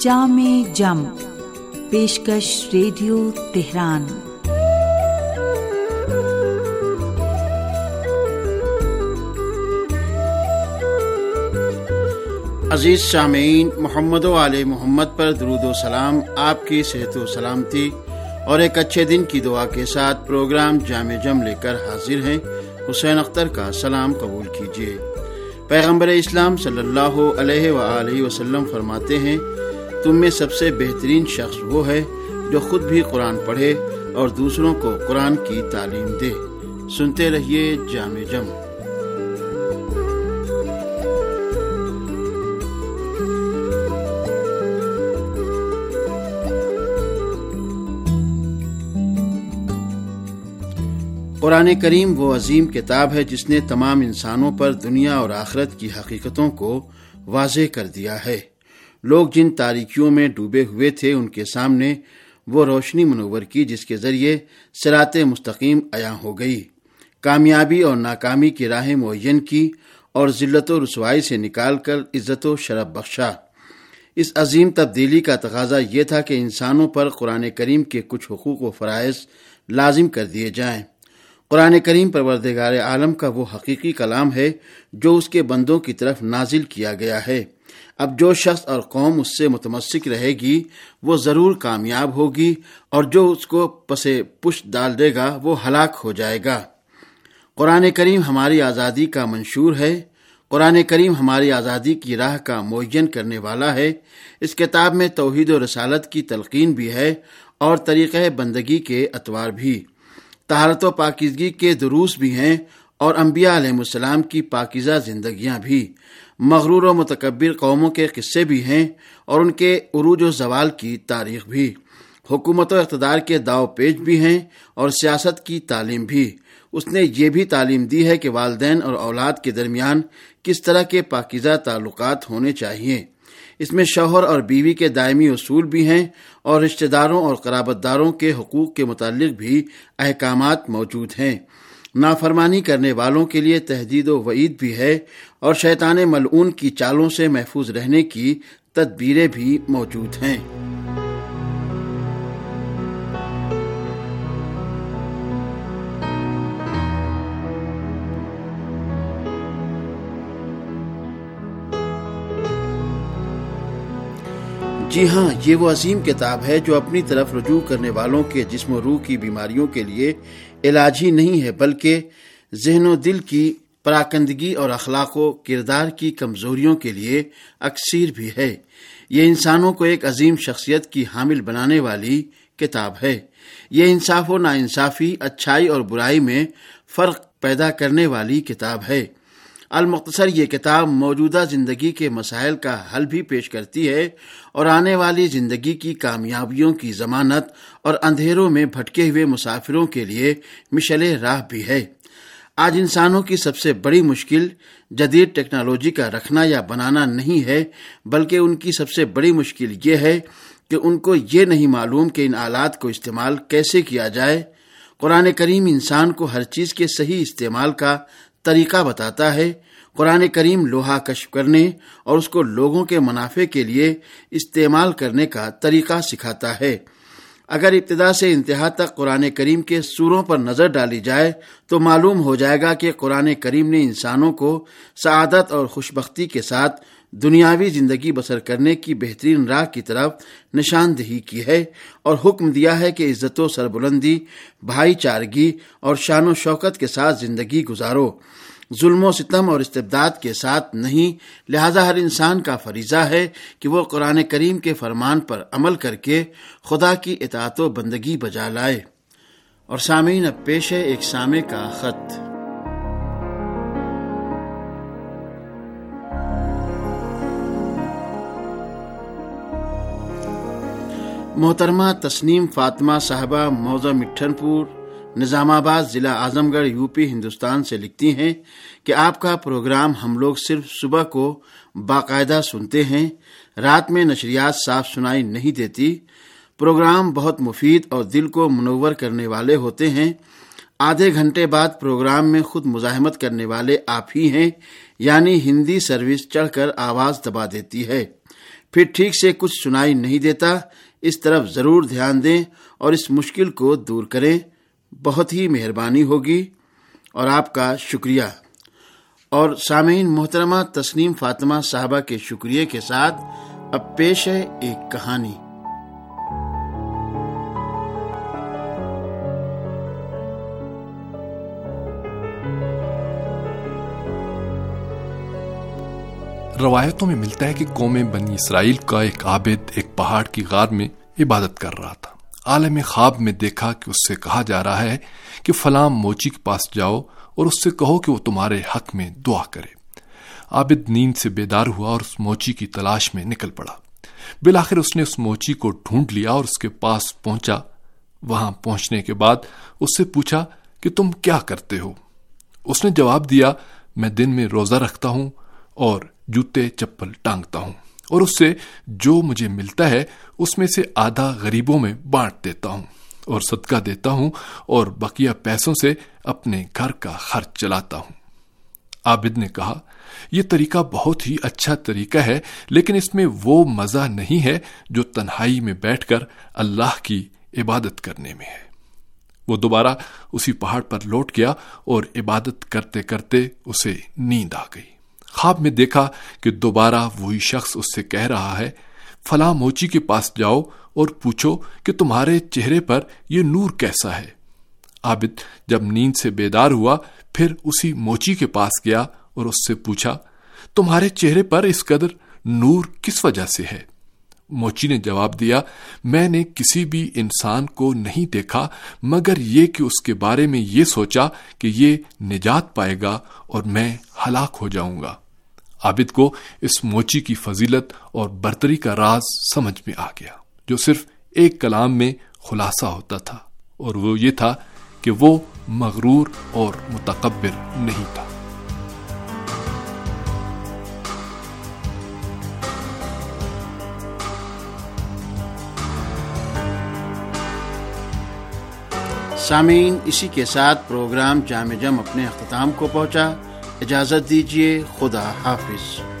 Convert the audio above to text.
جام جم، پیشکش radio Tehran. عزیز سامعین، محمد و علیہ محمد پر درود و سلام، آپ کی صحت و سلامتی۔ اور ایک اچھے دن کی دعا کے ساتھ پروگرام جامع جم لے کر حاضر ہیں۔ حسین اختر کا سلام قبول کیجیے۔ پیغمبر اسلام صلی اللہ علیہ و وسلم فرماتے ہیں تم میں سب سے بہترین شخص وہ ہے جو خود بھی قرآن پڑھے اور دوسروں کو قرآن کی تعلیم دے۔ سنتے رہیے جامع جم۔ قرآن کریم وہ عظیم کتاب ہے جس نے تمام انسانوں پر دنیا اور آخرت کی حقیقتوں کو واضح کر دیا ہے۔ لوگ جن تاریکیوں میں ڈوبے ہوئے تھے ان کے سامنے وہ روشنی منور کی جس کے ذریعے سرات مستقیم عیاں ہو گئی۔ کامیابی اور ناکامی کی راہ معین کی اور ذلت و رسوائی سے نکال کر عزت و شرف بخشا۔ اس عظیم تبدیلی کا تقاضا یہ تھا کہ انسانوں پر قرآن کریم کے کچھ حقوق و فرائض لازم کر دیے جائیں۔ قرآن کریم پروردگار عالم کا وہ حقیقی کلام ہے جو اس کے بندوں کی طرف نازل کیا گیا ہے۔ اب جو شخص اور قوم اس سے متمسک رہے گی، وہ ضرور کامیاب ہوگی اور جو اس کو پسے پش ڈال دے گا، وہ ہلاک ہو جائے گا۔ قرآن کریم ہماری آزادی کا منشور ہے۔ قرآن کریم ہماری آزادی کی راہ کا معین کرنے والا ہے۔ اس کتاب میں توحید و رسالت کی تلقین بھی ہے اور طریقہ بندگی کے اتوار بھی۔ تہارت و پاکیزگی کے دروس بھی ہیں۔ اور انبیاء علیہ السلام کی پاکیزہ زندگیاں بھی۔ مغرور و متکبر قوموں کے قصے بھی ہیں اور ان کے عروج و زوال کی تاریخ بھی۔ حکومت و اقتدار کے داؤ پیج بھی ہیں اور سیاست کی تعلیم بھی۔ اس نے یہ بھی تعلیم دی ہے کہ والدین اور اولاد کے درمیان کس طرح کے پاکیزہ تعلقات ہونے چاہیے۔ اس میں شوہر اور بیوی کے دائمی اصول بھی ہیں اور رشتہ داروں اور قرابت داروں کے حقوق کے متعلق بھی احکامات موجود ہیں۔ نافرمانی کرنے والوں کے لیے تحدید و وعید بھی ہے اور شیطان ملعون کی چالوں سے محفوظ رہنے کی تدبیریں بھی موجود ہیں۔ جی ہاں یہ وہ عظیم کتاب ہے جو اپنی طرف رجوع کرنے والوں کے جسم و روح کی بیماریوں کے لیے علاج ہی نہیں ہے، بلکہ ذہن و دل کی پراکندگی اور اخلاق و کردار کی کمزوریوں کے لیے اکثیر بھی ہے۔ یہ انسانوں کو ایک عظیم شخصیت کی حامل بنانے والی کتاب ہے۔ یہ انصاف و ناانصافی، اچھائی اور برائی میں فرق پیدا کرنے والی کتاب ہے۔ المختصر یہ کتاب موجودہ زندگی کے مسائل کا حل بھی پیش کرتی ہے اور آنے والی زندگی کی کامیابیوں کی ضمانت اور اندھیروں میں بھٹکے ہوئے مسافروں کے لیے مشل راہ بھی ہے۔ آج انسانوں کی سب سے بڑی مشکل جدید ٹیکنالوجی کا رکھنا یا بنانا نہیں ہے، بلکہ ان کی سب سے بڑی مشکل یہ ہے کہ ان کو یہ نہیں معلوم کہ ان آلات کو استعمال کیسے کیا جائے۔ قرآن کریم انسان کو ہر چیز کے صحیح استعمال کا طریقہ بتاتا ہے، قرآن کریم لوہا کشف کرنے اور اس کو لوگوں کے منافع کے لیے استعمال کرنے کا طریقہ سکھاتا ہے۔ اگر ابتدا سے انتہا تک قرآن کریم کے سوروں پر نظر ڈالی جائے تو معلوم ہو جائے گا کہ قرآن کریم نے انسانوں کو سعادت اور خوشبختی کے ساتھ دنیاوی زندگی بسر کرنے کی بہترین راہ کی طرف نشاندہی کی ہے اور حکم دیا ہے کہ عزت و سربلندی، بھائی چارگی اور شان و شوکت کے ساتھ زندگی گزارو۔ ظلم و ستم اور استبداد کے ساتھ نہیں، لہذا ہر انسان کا فریضہ ہے کہ وہ قرآن کریم کے فرمان پر عمل کر کے خدا کی اطاعت و بندگی بجا لائے۔ اور سامعین، اب پیش ہے ایک سامع کا خط۔ محترمہ تسنیم فاطمہ صاحبہ موزہ مٹھن پور، نظام آباد ضلع اعظم گڑھ یو پی، ہندوستان سے لکھتی ہیں کہ آپ کا پروگرام ہم لوگ صرف صبح کو باقاعدہ سنتے ہیں، رات میں نشریات صاف سنائی نہیں دیتی، پروگرام بہت مفید اور دل کو منور کرنے والے ہوتے ہیں۔ آدھے گھنٹے بعد پروگرام میں خود مزاحمت کرنے والے آپ ہی ہیں یعنی ہندی سروس چڑھ کر آواز دبا دیتی ہے۔ پھر ٹھیک سے کچھ سنائی نہیں دیتا اس طرف ضرور دھیان دیں اور اس مشکل کو دور کریں۔ بہت ہی مہربانی ہوگی اور آپ کا شکریہ۔ اور سامعین، محترمہ تسنیم فاطمہ صاحبہ کے شکریہ کے ساتھ اب پیش ہے ایک کہانی۔ روایتوں میں ملتا ہے کہ قوم بنی اسرائیل کا ایک عابد ایک پہاڑ کی غار میں عبادت کر رہا تھا۔ عالم خواب میں دیکھا کہ اس سے کہا جا رہا ہے کہ فلام موچی کے پاس جاؤ اور اس سے کہو کہ وہ تمہارے حق میں دعا کرے۔ عابد نیند سے بیدار ہوا اور اس موچی کی تلاش میں نکل پڑا۔ بالآخر اس نے اس موچی کو ڈھونڈ لیا اور اس کے پاس پہنچا۔ وہاں پہنچنے کے بعد اس سے پوچھا کہ تم کیا کرتے ہو؟ اس نے جواب دیا، میں دن میں روزہ رکھتا ہوں اور جوتے، چپل ٹانگتا ہوں اور اس سے جو مجھے ملتا ہے، اس میں سے آدھا غریبوں میں بانٹ دیتا ہوں اور صدقہ دیتا ہوں اور بقیہ پیسوں سے اپنے گھر کا خرچ چلاتا ہوں۔ عابد نے کہا، یہ طریقہ بہت ہی اچھا طریقہ ہے، لیکن اس میں وہ مزہ نہیں ہے جو تنہائی میں بیٹھ کر اللہ کی عبادت کرنے میں ہے۔ وہ دوبارہ اسی پہاڑ پر لوٹ گیا اور عبادت کرتے کرتے اسے نیند آ گئی۔ خواب میں دیکھا کہ دوبارہ وہی شخص اس سے کہہ رہا ہے، فلاں موچی کے پاس جاؤ اور پوچھو کہ تمہارے چہرے پر یہ نور کیسا ہے۔ عابد جب نیند سے بیدار ہوا، پھر اسی موچی کے پاس گیا اور اس سے پوچھا، تمہارے چہرے پر اس قدر نور کس وجہ سے ہے؟ موچی نے جواب دیا، میں نے کسی بھی انسان کو نہیں دیکھا، مگر یہ کہ اس کے بارے میں یہ سوچا کہ یہ نجات پائے گا اور میں ہلاک ہو جاؤں گا۔ عابد کو اس موچی کی فضیلت اور برتری کا راز سمجھ میں آ گیا، جو صرف ایک کلام میں خلاصہ ہوتا تھا، اور وہ یہ تھا کہ وہ مغرور اور متقبر نہیں تھا۔ سامعین، اسی کے ساتھ پروگرام جامع جم اپنے اختتام کو پہنچا۔ اجازت دیجیے خدا حافظ۔